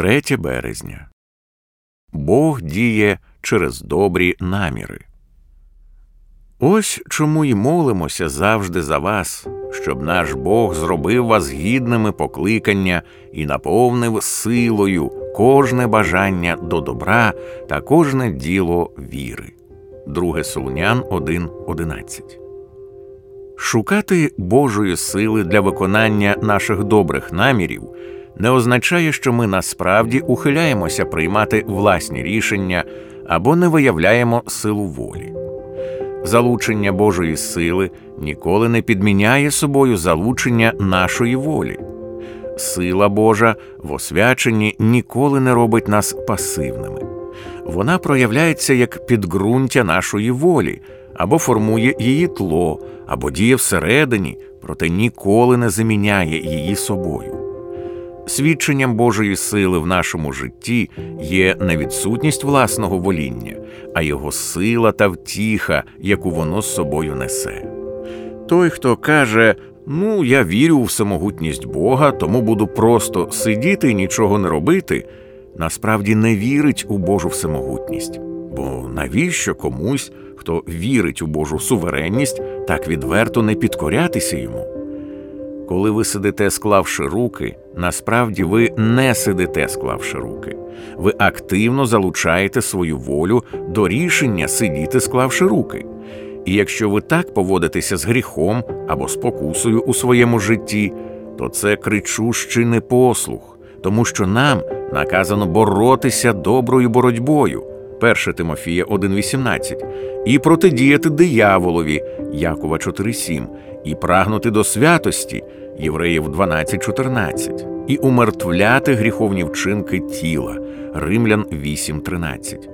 3 березня. Бог діє через добрі наміри. Ось чому й молимося завжди за вас, щоб наш Бог зробив вас гідними покликання і наповнив силою кожне бажання до добра та кожне діло віри. 2 Солунян 1.11 Шукати Божої сили для виконання наших добрих намірів не означає, що ми насправді ухиляємося приймати власні рішення або не виявляємо силу волі. Залучення Божої сили ніколи не підміняє собою залучення нашої волі. Сила Божа в освяченні ніколи не робить нас пасивними. Вона проявляється як підґрунтя нашої волі, або формує її тло, або діє всередині, проте ніколи не заміняє її собою. Свідченням Божої сили в нашому житті є не відсутність власного воління, а його сила та втіха, яку воно з собою несе. Той, хто каже, ну, я вірю в самогутність Бога, тому буду просто сидіти і нічого не робити, насправді не вірить у Божу всемогутність. Бо навіщо комусь, хто вірить у Божу суверенність, так відверто не підкорятися йому? Коли ви сидите, склавши руки, насправді ви не сидите, склавши руки. Ви активно залучаєте свою волю до рішення сидіти, склавши руки. І якщо ви так поводитеся з гріхом або спокусою у своєму житті, то це кричущий непослух, тому що нам наказано боротися доброю боротьбою. 1 Тимофія 1,18, і протидіяти дияволові Якова 4,7, і прагнути до святості Євреїв 12,14, і умертвляти гріховні вчинки тіла Римлян 8,13.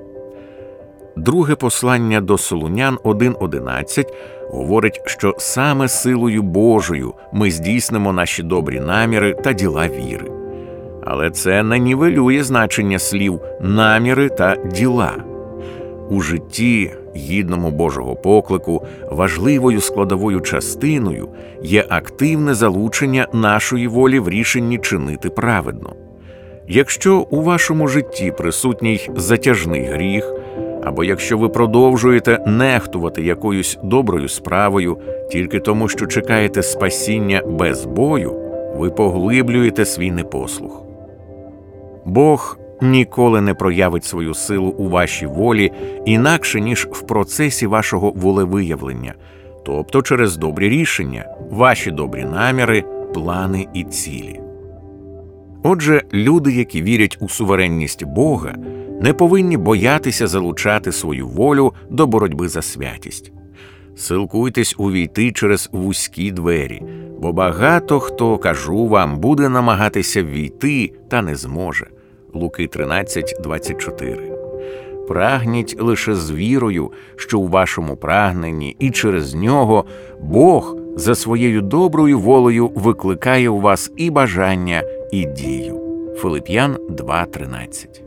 Друге послання до Солунян 1.11 говорить, що саме силою Божою ми здійснимо наші добрі наміри та діла віри. Але це не нівелює значення слів наміри та діла. У житті, гідному Божого поклику, важливою складовою частиною є активне залучення нашої волі в рішенні чинити праведно. Якщо у вашому житті присутній затяжний гріх, або якщо ви продовжуєте нехтувати якоюсь доброю справою тільки тому, що чекаєте спасіння без бою, ви поглиблюєте свій непослух. Бог ніколи не проявить свою силу у вашій волі інакше, ніж в процесі вашого волевиявлення, тобто через добрі рішення, ваші добрі наміри, плани і цілі. Отже, люди, які вірять у суверенність Бога, не повинні боятися залучати свою волю до боротьби за святість. Силкуйтесь увійти через вузькі двері, бо багато хто, кажу вам, буде намагатися війти та не зможе. Луки 13, 24. Прагніть лише з вірою, що у вашому прагненні, і через нього Бог за своєю доброю волею викликає у вас і бажання, і дію. Филип'ян 2.13